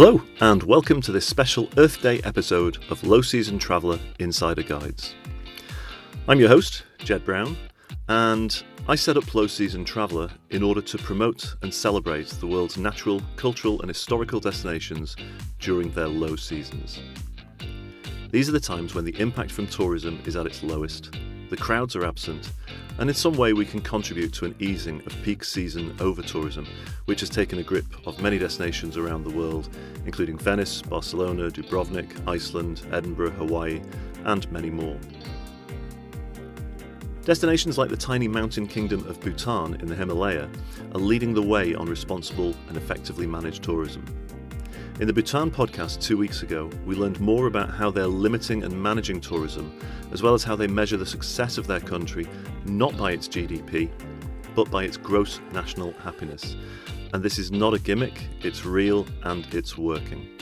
Hello, and welcome to this special Earth Day episode of Low Season Traveller Insider Guides. I'm your host, Jed Brown, and I set up Low Season Traveller in order to promote and celebrate the world's natural, cultural, and historical destinations during their low seasons. These are the times when the impact from tourism is at its lowest, the crowds are absent, and in some way we can contribute to an easing of peak season over tourism, which has taken a grip of many destinations around the world, including Venice, Barcelona, Dubrovnik, Iceland, Edinburgh, Hawaii, and many more. Destinations like the tiny mountain kingdom of Bhutan in the Himalaya are leading the way on responsible and effectively managed tourism. In the Bhutan podcast two weeks ago, we learned more about how they're limiting and managing tourism, as well as how they measure the success of their country not by its GDP, but by its gross national happiness. And this is not a gimmick, it's real and it's working.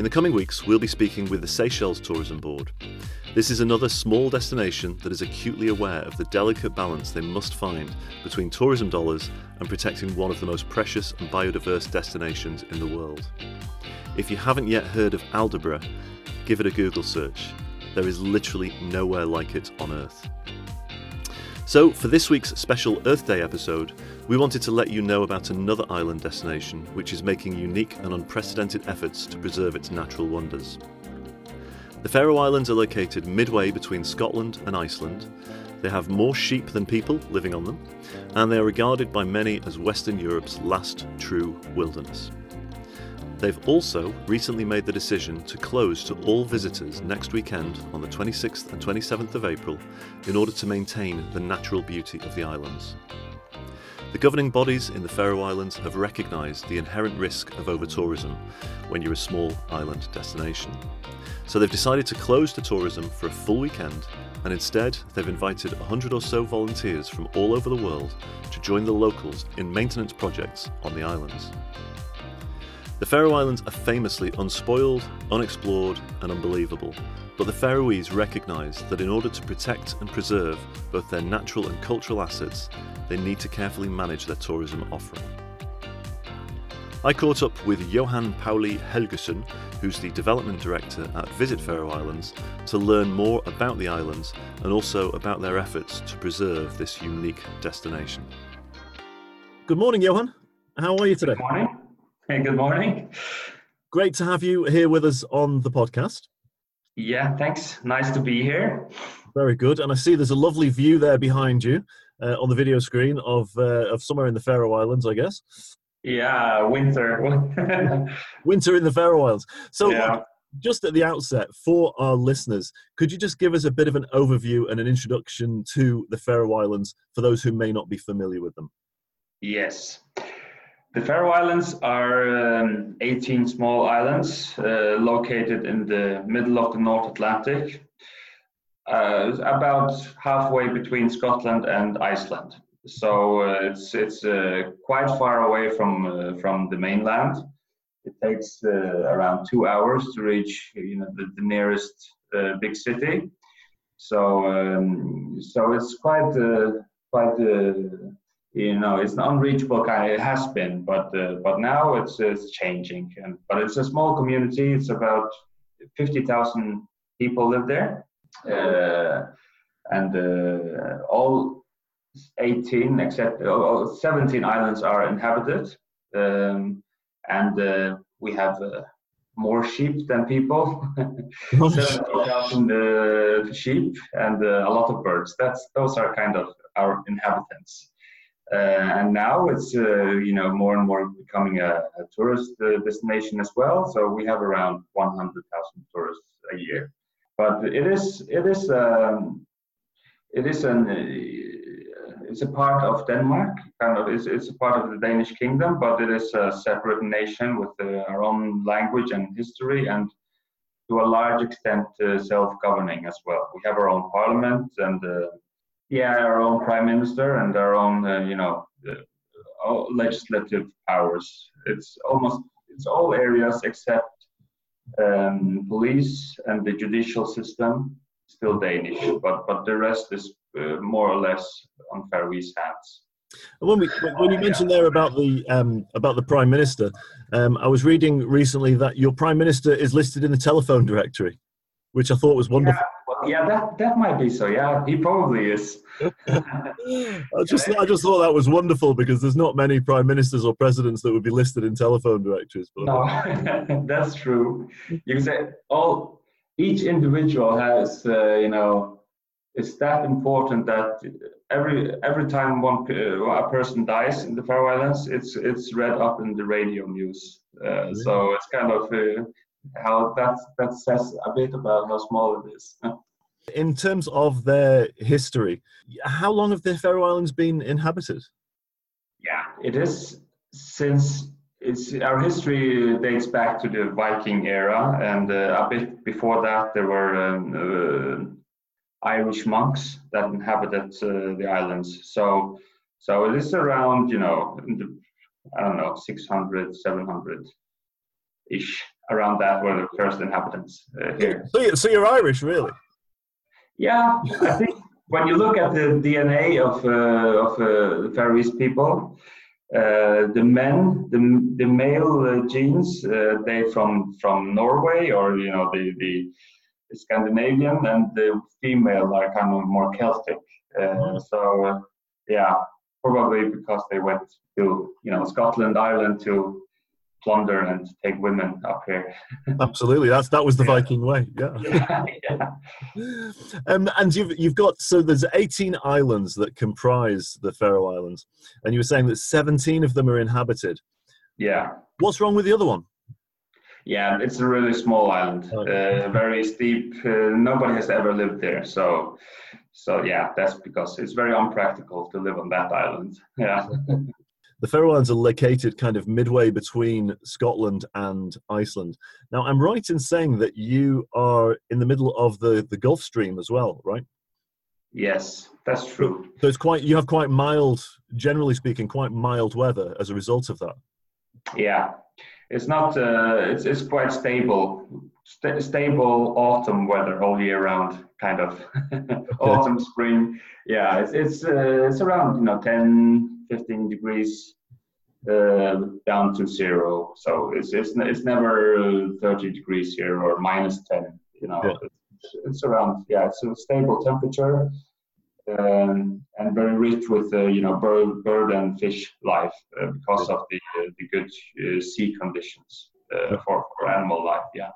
In the coming weeks, we'll be speaking with the Seychelles Tourism Board. This is another small destination that is acutely aware of the delicate balance they must find between tourism dollars and protecting one of the most precious and biodiverse destinations in the world. If you haven't yet heard of Aldabra, give it a Google search. There is literally nowhere like it on Earth. So, for this week's special Earth Day episode, we wanted to let you know about another island destination which is making unique and unprecedented efforts to preserve its natural wonders. The Faroe Islands are located midway between Scotland and Iceland. They have more sheep than people living on them, and they are regarded by many as Western Europe's last true wilderness. They've also recently made the decision to close to all visitors next weekend on the 26th and 27th of April in order to maintain the natural beauty of the islands. The governing bodies in the Faroe Islands have recognised the inherent risk of over tourism when you're a small island destination. So they've decided to close to tourism for a full weekend and instead they've invited 100 or so volunteers from all over the world to join the locals in maintenance projects on the islands. The Faroe Islands are famously unspoiled, unexplored, and unbelievable, but the Faroese recognise that in order to protect and preserve both their natural and cultural assets, they need to carefully manage their tourism offering. I caught up with Johan Pauli Helgesson, who's the development director at Visit Faroe Islands, to learn more about the islands and also about their efforts to preserve this unique destination. Good morning, Johan. How are you today? Good morning. Hey, good morning. Great to have you here with us on the podcast. Yeah, thanks. Nice to be here. Very good. And I see there's a lovely view there behind you uh, on the video screen of uh, of somewhere in the Faroe Islands, I guess. Yeah, winter. winter in the Faroe Islands. So, yeah. just at the outset, for our listeners, could you just give us a bit of an overview and an introduction to the Faroe Islands for those who may not be familiar with them? Yes. The Faroe Islands are um, 18 small islands uh, located in the middle of the North Atlantic, uh, about halfway between Scotland and Iceland. So uh, it's it's uh, quite far away from uh, from the mainland. It takes uh, around two hours to reach you know the, the nearest big city. So um, so it's quite quite you know it's an unreachable kind it has been but uh, but now it's it's changing and but it's a small community it's about 50,000 people live there. Uh, and uh, all 18 except 17 islands are inhabited. Um, and uh, we have uh, more sheep than people. 70,000 uh, sheep and a lot of birds. That's those are kind of our inhabitants. uh, and now it's uh, you know more and more becoming a, a tourist uh, destination as well. So we have around 100,000 tourists a year. But it is it is um, it is an it's a part of Denmark, kind of. It's, it's a part of the Danish kingdom, but it is a separate nation with uh, our own language and history, and to a large extent uh, self-governing as well. We have our own parliament and uh, yeah, our own prime minister and our own, uh, you know, uh, legislative powers. It's almost it's all areas except um, police and the judicial system still Danish, but but the rest is uh, more or less on Faroese hands. when we when you mentioned there about the um, about the prime minister, um, I was reading recently that your prime minister is listed in the telephone directory, which I thought was wonderful. Yeah, yeah that that might be so. Yeah, he probably is. I just I just thought that was wonderful because there's not many prime ministers or presidents that would be listed in telephone directories. But no, that's true. You can say all each individual has uh, you know it's that important that every every time one uh, a person dies in the Faroe Islands, it's it's read up in the radio news. Uh, so it's kind of uh, how that that says a bit about how small it is. in terms of their history, how long have the Faroe Islands been inhabited? Yeah, it is since it's our history dates back to the Viking era, and uh, a bit before that there were. Um, uh, Irish monks that inhabited uh, the islands. So, so it is around, you know, the, I don't know, 600, 700 ish, around that were the first inhabitants uh, here. So, so you're Irish, really? Yeah, I think when you look at the DNA of, uh, of uh, the Faroese people, uh, the men, the, the male uh, genes, uh, they from from Norway or you know the the Scandinavian, and the female are kind of more Celtic. Uh, mm-hmm. so uh, yeah, probably because they went to you know Scotland, Ireland to plunder and take women up here. Absolutely, that's that was the. Viking way. Yeah. yeah, yeah. Um, and you've you've got so there's 18 islands that comprise the Faroe Islands, and you were saying that 17 of them are inhabited. Yeah. What's wrong with the other one? Yeah, it's a really small island, uh, very steep. Uh, nobody has ever lived there, so so yeah, that's because it's very unpractical to live on that island. Yeah. The Faroe Islands are located kind of midway between Scotland and Iceland. Now, I'm right in saying that you are in the middle of the, the Gulf Stream as well, right? Yes, that's true. So it's quite you have quite mild, generally speaking, quite mild weather as a result of that. Yeah, it's not uh, it's it's quite stable st- stable autumn weather all year round kind of autumn spring yeah it's it's uh, it's around you know 10 15 degrees uh, down to zero so it's it's, it's never 30 degrees here or minus 10 you know yeah. it's, it's around yeah it's a stable temperature um, and very rich with uh, you know bird, bird and fish life uh, because of the uh, the good uh, sea conditions uh, for, for animal life. Yeah.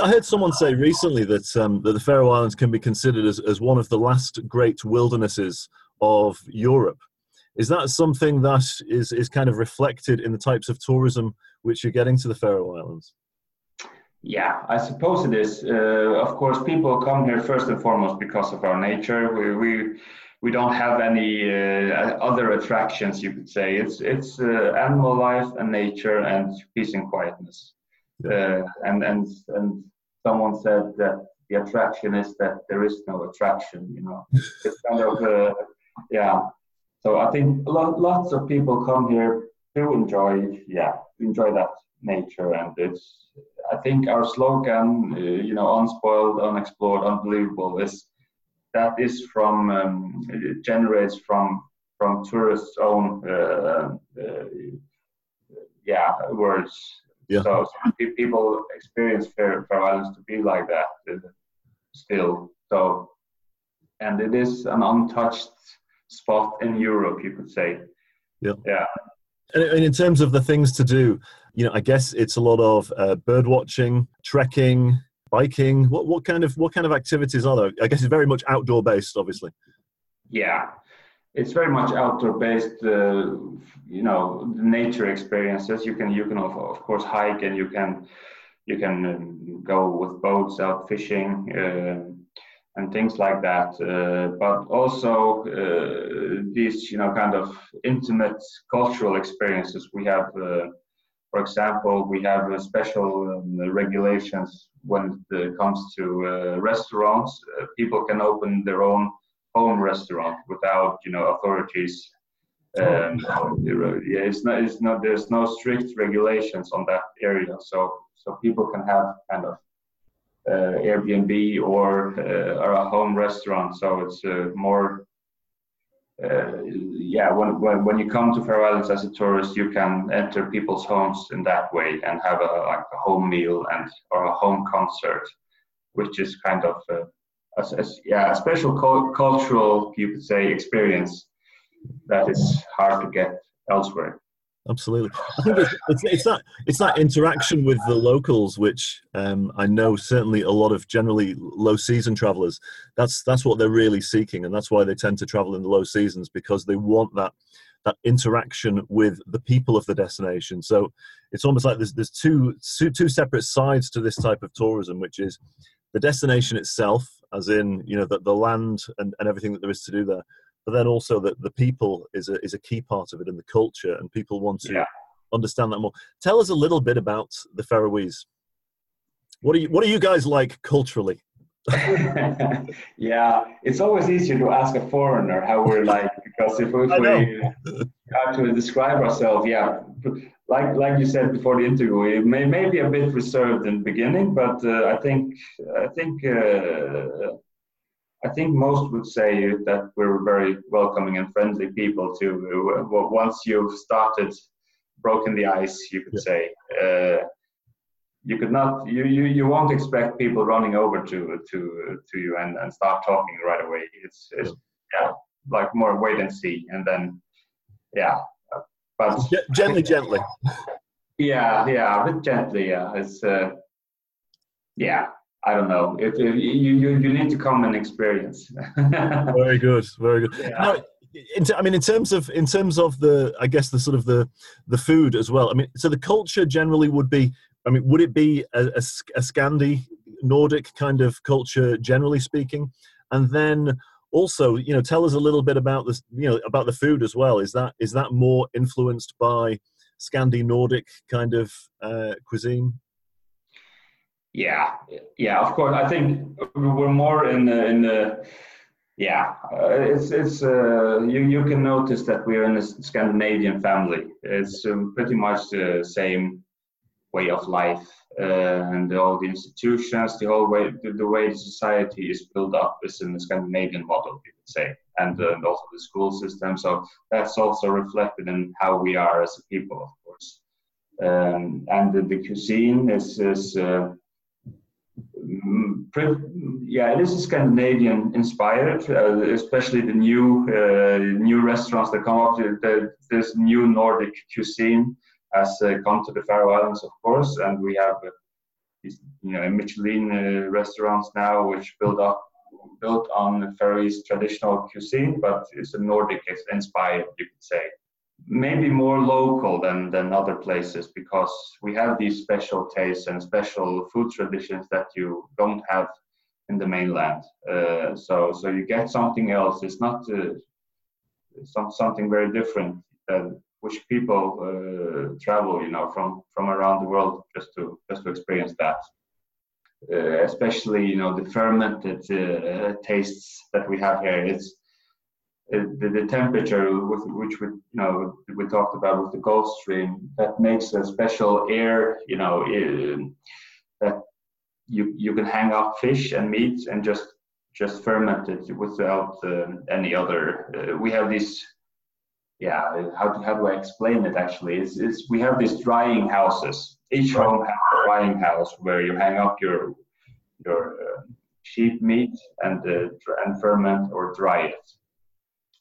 I heard someone say recently that um, that the Faroe Islands can be considered as, as one of the last great wildernesses of Europe. Is that something that is, is kind of reflected in the types of tourism which you're getting to the Faroe Islands? Yeah, I suppose it is. Uh, of course, people come here first and foremost because of our nature. We we, we don't have any uh, other attractions, you could say. It's it's uh, animal life and nature and peace and quietness. Uh, and and and someone said that the attraction is that there is no attraction. You know, it's kind of uh, yeah. So I think lots of people come here to enjoy yeah enjoy that nature. And it's i think our slogan uh, you know unspoiled unexplored unbelievable is that is from um, it generates from from tourists own uh, uh, yeah words. Yeah. so, so people experience fair, fair islands to be like that uh, still. So and it is an untouched spot in europe you could say yeah yeah and in terms of the things to do, you know, I guess it's a lot of uh, bird watching, trekking, biking. What what kind of what kind of activities are there? I guess it's very much outdoor based, obviously. Yeah, it's very much outdoor based. Uh, you know, the nature experiences. You can you can of, of course hike and you can you can um, go with boats out fishing. Uh, and things like that. Uh, but also uh, these, you know, kind of intimate cultural experiences. We have, uh, for example, we have special um, regulations when it comes to uh, restaurants. Uh, people can open their own home restaurant without, you know, authorities. Um, yeah, it's not, it's not, there's no strict regulations on that area. So, so people can have kind of uh, Airbnb or uh, or a home restaurant. So it's uh, more uh, yeah, when, when, when you come to Faroe Islands as a tourist, you can enter people's homes in that way and have a like a home meal and or a home concert, which is kind of a, a, a yeah a special cultural you could say experience that is hard to get elsewhere absolutely. I think it's, it's, it's, that it's that interaction with the locals, which um, I know certainly a lot of generally low season travelers. That's that's what they're really seeking, and that's why they tend to travel in the low seasons because they want that that interaction with the people of the destination. So it's almost like there's there's two two, two separate sides to this type of tourism, which is the destination itself, as in you know the, the land and, and everything that there is to do there but then also that the people is a, is a key part of it and the culture and people want to yeah. understand that more. Tell us a little bit about the faroese. What are you what are you guys like culturally? Yeah it's always easier to ask a foreigner how we're like because if, if we have to describe ourselves yeah. Like like you said before the interview it may, may be a bit reserved in the beginning but uh, i think i think uh, I think most would say that we're very welcoming and friendly people too. Once you've started, broken the ice, you could yeah. say. Uh, you could not, you, you, you won't expect people running over to to to you and, and start talking right away. It's, it's yeah, like more wait and see, and then yeah, but gently, gently. Yeah, yeah, a bit gently. Yeah, it's uh, yeah, I don't know. You, you you need to come and experience. very good, very good. Yeah. Now, in, I mean, in terms of in terms of the, I guess the sort of the the food as well. I mean, so the culture generally would be. I mean, would it be a, a, a Scandi Nordic kind of culture, generally speaking, and then also, you know, tell us a little bit about this, you know, about the food as well. Is that is that more influenced by Scandi Nordic kind of uh, cuisine? Yeah, yeah, of course. I think we're more in the in the yeah. Uh, it's it's uh, you you can notice that we're in a Scandinavian family. It's um, pretty much the same way of life uh, and all the institutions, the whole way the, the, way society is built up is in the Scandinavian model, you could say, and, uh, and also the school system. So that's also reflected in how we are as a people, of course. Um, and the, the, cuisine is is uh, yeah, it is Scandinavian inspired, uh, especially the new uh, new restaurants that come up. The, this new Nordic cuisine has uh, come to the Faroe Islands, of course, and we have uh, these, you know Michelin uh, restaurants now, which build up built on the Faroese traditional cuisine, but it's a Nordic inspired, you could say maybe more local than than other places because we have these special tastes and special food traditions that you don't have in the mainland. Uh, so so you get something else. It's not uh, some, something very different than which people uh, travel, you know, from from around the world just to just to experience that. Uh, especially, you know, the fermented uh, tastes that we have here. It's the, the temperature with which we you know we talked about with the Gulf Stream that makes a special air you know that you you can hang up fish and meat and just just ferment it without uh, any other uh, we have this yeah how to, how do I explain it actually? Is is we have these drying houses. Each home has a drying house where you hang up your your uh, sheep meat and uh, and ferment or dry it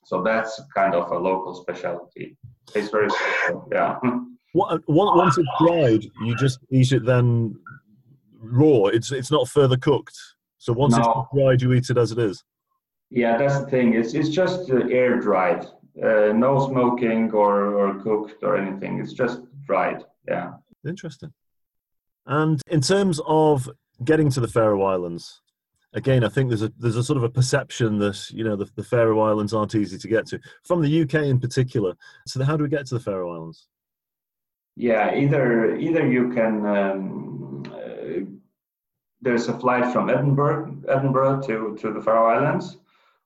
so that's kind of a local specialty. It's very special, yeah. once it's dried, you just eat it then raw. It's it's not further cooked. So once no. it's dried, you eat it as it is. Yeah, that's the thing. It's it's just uh, air dried. Uh, no smoking or, or cooked or anything. It's just dried. Yeah. Interesting. And in terms of getting to the Faroe Islands, again, I think there's a there's a sort of a perception that you know the, the Faroe Islands aren't easy to get to from the UK in particular. So how do we get to the Faroe Islands? Yeah, either either you can. Um, uh, there's a flight from Edinburgh, Edinburgh to to the Faroe Islands,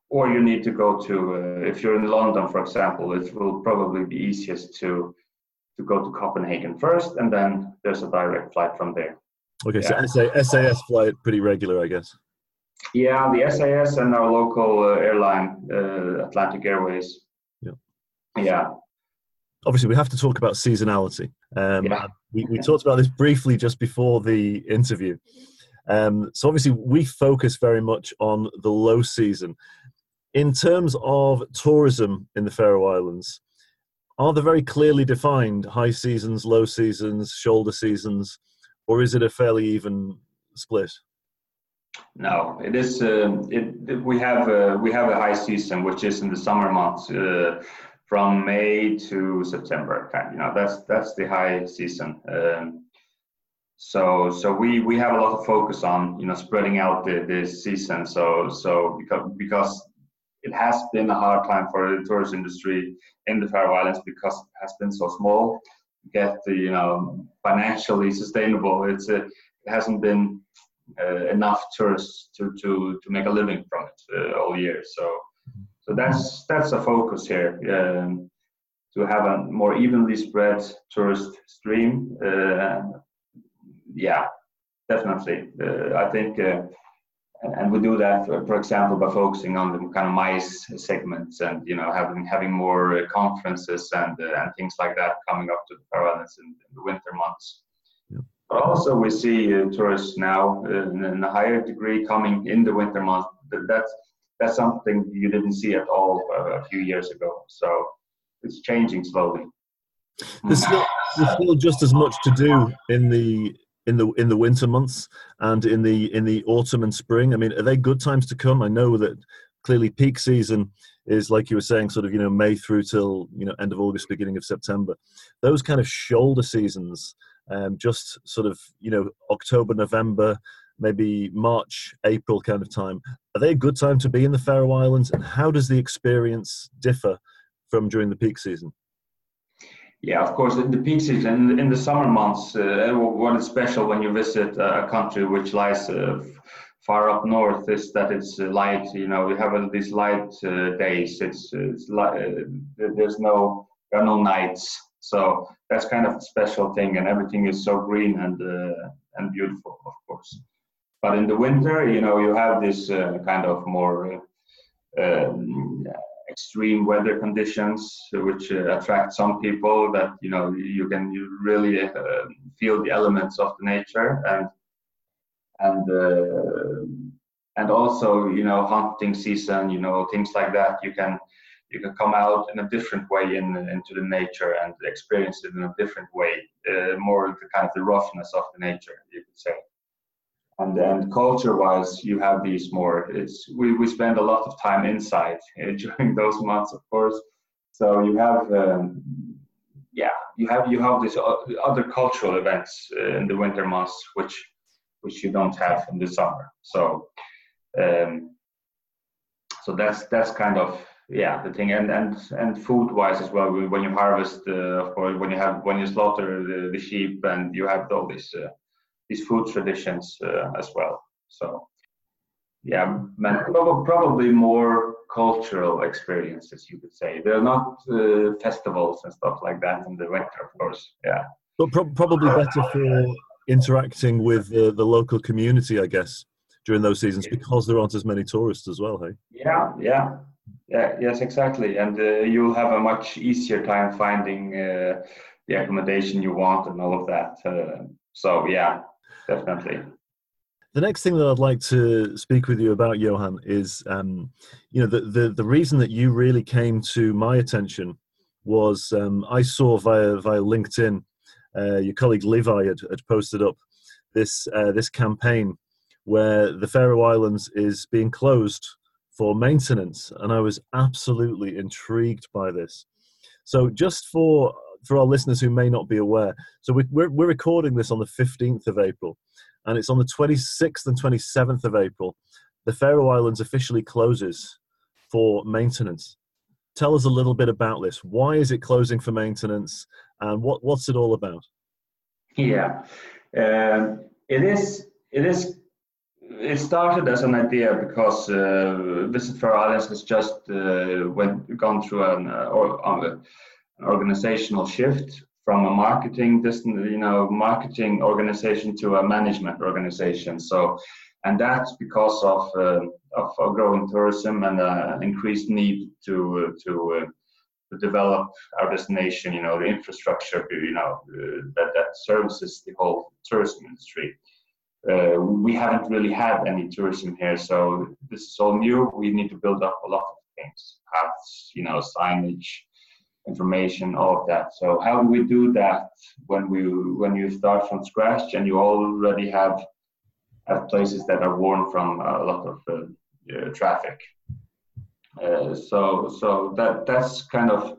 or you need to go to. Uh, if you're in London, for example, it will probably be easiest to to go to Copenhagen first, and then there's a direct flight from there. Okay, yeah. so SAS flight pretty regular, I guess. Yeah, the SAS and our local uh, airline, uh, Atlantic Airways. Yeah. Yeah. Obviously, we have to talk about seasonality. Um, Yeah. we, we talked about this briefly just before the interview. Um, so obviously, we focus very much on the low season. In terms of tourism in the Faroe Islands, are there very clearly defined high seasons, low seasons, shoulder seasons, or is it a fairly even split? No, it is. Uh, it, it- we have uh, we have a high season, which is in the summer months, uh, from May to September. Kind, you know, that's that's the high season. Um, so so we we have a lot of focus on you know spreading out the, the season. So so because because it has been a hard time for the tourist industry in the Faroe Islands because it has been so small. Get the you know financially sustainable. It's a, it hasn't been uh, enough tourists to, to, to make a living from it uh, all year. So so that's that's a focus here um, to have a more evenly spread tourist stream. Uh, yeah, definitely. Uh, I think. Uh, and we do that, for example, by focusing on the kind of MICE segments, and you know, having having more uh, conferences and uh, and things like that coming up to the in, in the winter months. But also, we see uh, tourists now uh, in, in a higher degree coming in the winter months. That's that's something you didn't see at all uh, a few years ago. So it's changing slowly. There's still, there's still just as much to do in the in the in the winter months and in the in the autumn and spring. I mean, are they good times to come? I know that clearly peak season is like you were saying, sort of you know May through till you know end of August, beginning of September. Those kind of shoulder seasons, um, just sort of you know October, November, maybe March, April kind of time. Are they a good time to be in the Faroe Islands? And how does the experience differ from during the peak season? Yeah, of course, in the peak season, in the summer months, uh, what is special when you visit a country which lies uh, far up north is that it's uh, light. You know, you have uh, these light uh, days. It's, it's li- uh, there's no there are no nights, so that's kind of a special thing, and everything is so green and uh, and beautiful, of course. But in the winter, you know, you have this uh, kind of more uh, um, extreme weather conditions, which uh, attract some people. That you know, you can you really uh, feel the elements of the nature and and and also you know hunting season, you know things like that. You can you can come out in a different way in, into the nature and experience it in a different way, uh, more the kind of the roughness of the nature, you could say. And and culture wise you have these more it's we, we spend a lot of time inside uh, during those months of course. So you have um, yeah you have you have these other cultural events uh, in the winter months which which you don't have in the summer. So um, so that's that's kind of yeah the thing and and and food wise as well when you harvest uh, of course when you have when you slaughter the, the sheep and you have all these uh, these food traditions uh, as well. So, yeah, man, probably more cultural experiences, you could say. They're not uh, festivals and stuff like that in the winter, of course. Yeah, But pro- probably better for interacting with the, the local community, I guess, during those seasons because there aren't as many tourists as well. Hey, yeah, yeah, yeah. Yes, exactly. And uh, you'll have a much easier time finding uh, the accommodation you want and all of that. Uh, so, yeah, definitely. the next thing that I'd like to speak with you about, Johan, is um, you know the, the the reason that you really came to my attention was um, I saw via via LinkedIn uh, your colleague Levi had, had posted up this uh, this campaign where the Faroe Islands is being closed for maintenance, and I was absolutely intrigued by this. So, just for for our listeners who may not be aware, so we, we're we're recording this on the fifteenth of April, and it's on the twenty sixth and twenty seventh of April. The Faroe Islands officially closes for maintenance. Tell us a little bit about this. Why is it closing for maintenance, and what what's it all about? Yeah, um, it is. It is. It started as an idea because uh, Visit Faroe Islands has just uh, went gone through an, uh, or, uh, an organizational shift from a marketing, you know, marketing organization to a management organization. So and that's because of uh, of growing tourism and uh, increased need to to to develop our destination, you know, the infrastructure, you know, uh, that, that services the whole tourism industry. Uh, we haven't really had any tourism here, so this is all new. We need to build up a lot of things, paths, you know, signage, information, all of that. So how do we do that when we when you start from scratch and you already have have places that are worn from a lot of uh, uh, traffic? Uh, so so that that's kind of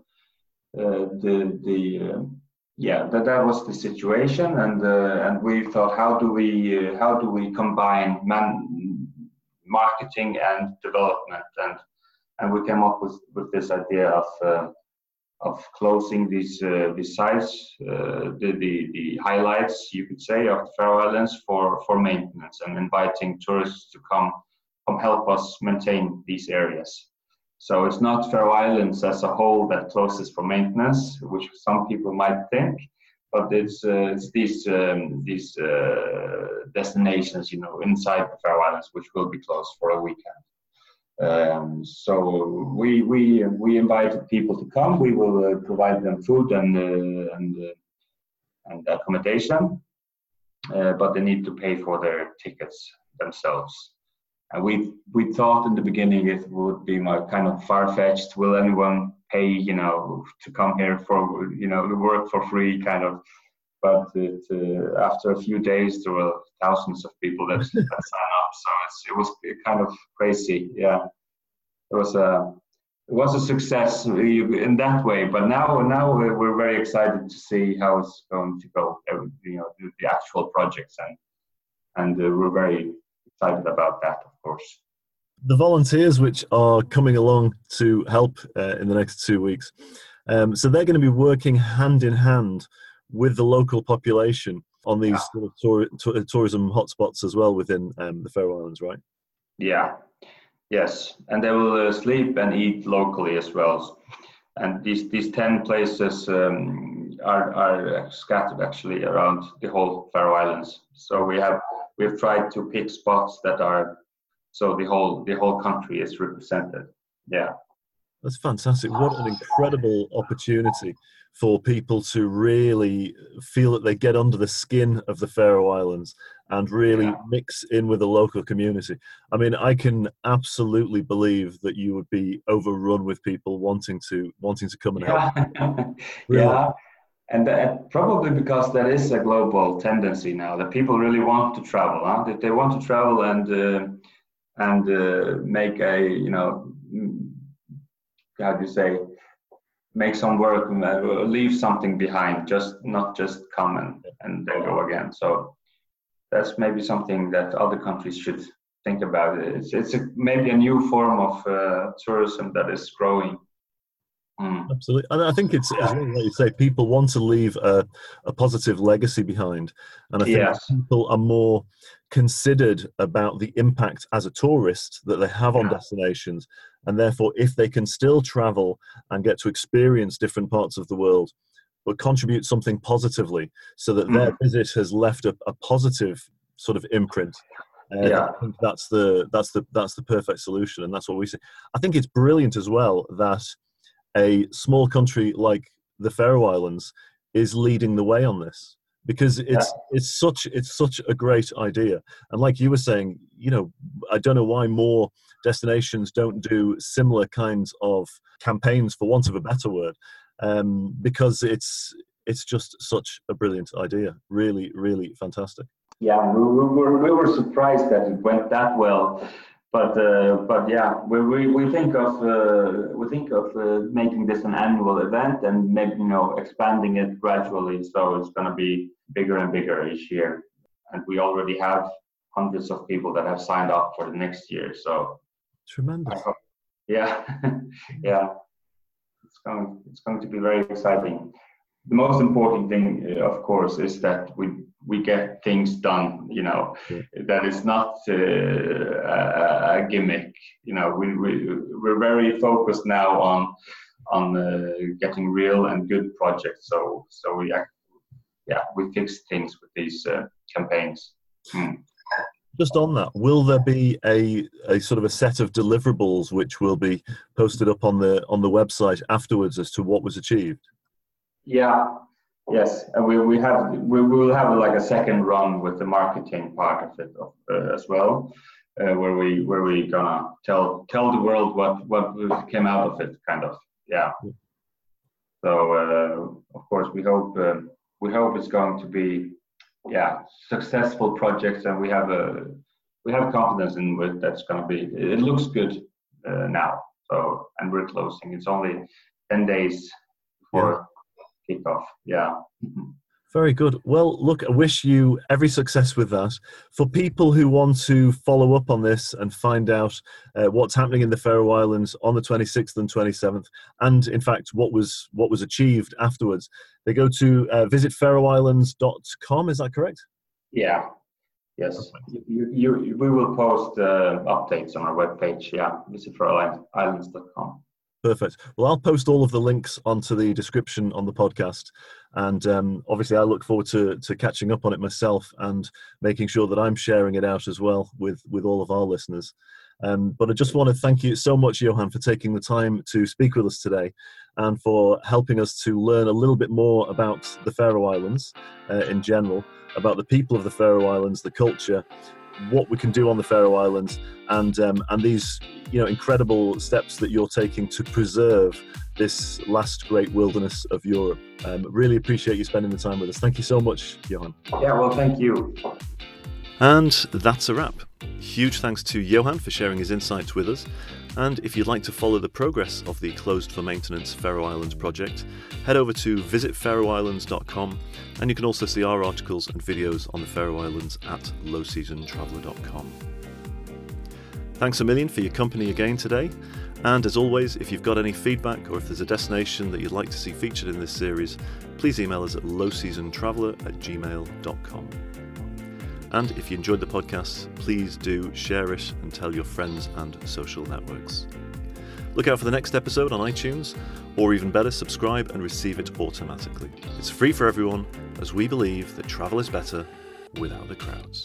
the the yeah that that was the situation and uh, and we thought how do we how do we combine man marketing and development and and we came up with with this idea of of closing these uh, these sites, uh, the, the, the highlights you could say of the Faroe Islands for for maintenance and inviting tourists to come come help us maintain these areas. So it's not Faroe Islands as a whole that closes for maintenance, which some people might think, but it's, uh, it's these um, these uh, destinations, you know, inside the Faroe Islands, which will be closed for a weekend. Um, so we we we invited people to come. We will uh, provide them food and uh, and uh, and accommodation, uh, but they need to pay for their tickets themselves. We we thought in the beginning it would be my kind of far fetched. Will anyone pay you know to come here for you know work for free kind of? But it, uh, after a few days, there were thousands of people that, that signed up. So it was kind of crazy. Yeah, it was a it was a success in that way. But now now we're very excited to see how it's going to go. You know the, the actual projects and and uh, we're very excited about that, of course. The volunteers which are coming along to help uh, in the next two weeks, um, so they're going to be working hand in hand with the local population on these yeah. sort of tour, tourism hotspots as well within um, the Faroe Islands, right? Yeah, yes, and they will uh, sleep and eat locally as well. And these these ten places um, are are scattered actually around the whole Faroe Islands. So we have we've tried to pick spots that are so the whole the whole country is represented. Yeah. That's fantastic. What an incredible opportunity for people to really feel that they get under the skin of the Faroe Islands and really yeah. mix in with the local community. I mean, I can absolutely believe that you would be overrun with people wanting to wanting to come and help. Really. yeah and that, probably because that is a global tendency now that people really want to travel huh? that they want to travel and uh, and uh, make a you know how do you say make some work uh, leave something behind just not just come and, and then go again. So that's maybe something that other countries should think about. It's, it's a, maybe a new form of uh, tourism that is growing Mm. Absolutely, and I think it's as well, like you say, people want to leave a, a positive legacy behind, and I think yes. people are more considered about the impact as a tourist that they have on yeah. destinations, and therefore, if they can still travel and get to experience different parts of the world, but contribute something positively, so that mm. their visit has left a, a positive sort of imprint uh, yeah. I think that's the that's the that's the perfect solution, and that's what we see. I think it's brilliant as well that a small country like the Faroe Islands is leading the way on this because it's yeah. it's such it's such a great idea. And like you were saying you know i don't know why more destinations don't do similar kinds of campaigns for want of a better word um, because it's it's just such a brilliant idea. Really really fantastic. Yeah we, we, were, we were surprised that it went that well but uh, but yeah, we, we, we think of uh, we think of uh, making this an annual event and maybe you know expanding it gradually, so it's going to be bigger and bigger each year. And we already have hundreds of people that have signed up for the next year. So tremendous. Hope, yeah, yeah, it's going it's going to be very exciting. The most important thing, of course, is that we we get things done you know yeah. that is not uh, a, a, gimmick you know we, we we're very focused now on on uh, getting real and good projects so so we yeah we fix things with these uh, campaigns hmm. just on that, will there be a, a sort of a set of deliverables which will be posted up on the on the website afterwards as to what was achieved? Yeah, yes, and we, we have we will have like a second run with the marketing part of it uh, as well, uh, where we where we gonna tell tell the world what what came out of it, kind of. Yeah. So uh, of course we hope um, we hope it's going to be yeah successful projects and we have a we have confidence in what that's going to be it looks good uh, now so and we're closing it's only 10 days before yeah. Kickoff yeah Very good. Well, look, I wish you every success with that. For people who want to follow up on this and find out uh, what's happening in the Faroe Islands on the 26th and 27th, and in fact what was what was achieved afterwards, they go to uh, visitfaroeislands.com. Is that correct? Yeah. Yes. You, you, we will post uh, updates on our webpage. Yeah, visitfaroeislands.com. Perfect. Well, I'll post all of the links onto the description on the podcast. And um, obviously, I look forward to, to catching up on it myself and making sure that I'm sharing it out as well with, with all of our listeners. Um, but I just want to thank you so much, Johan, for taking the time to speak with us today and for helping us to learn a little bit more about the Faroe Islands uh, in general, about the people of the Faroe Islands, the culture, what we can do on the Faroe Islands, and um, and these you know incredible steps that you're taking to preserve this last great wilderness of Europe. Um, really appreciate you spending the time with us. Thank you so much, Johan. Yeah, well, thank you. And that's a wrap. Huge thanks to Johan for sharing his insights with us. And if you'd like to follow the progress of the closed for maintenance Faroe Islands project, head over to visitfaroeislands.com and you can also see our articles and videos on the Faroe Islands at lowseasontraveller.com. Thanks a million for your company again today. And as always, if you've got any feedback or if there's a destination that you'd like to see featured in this series, please email us at lowseasontraveller at gmail.com. And if you enjoyed the podcast, please do share it and tell your friends and social networks. Look out for the next episode on iTunes, or even better, subscribe and receive it automatically. It's free for everyone, as we believe that travel is better without the crowds.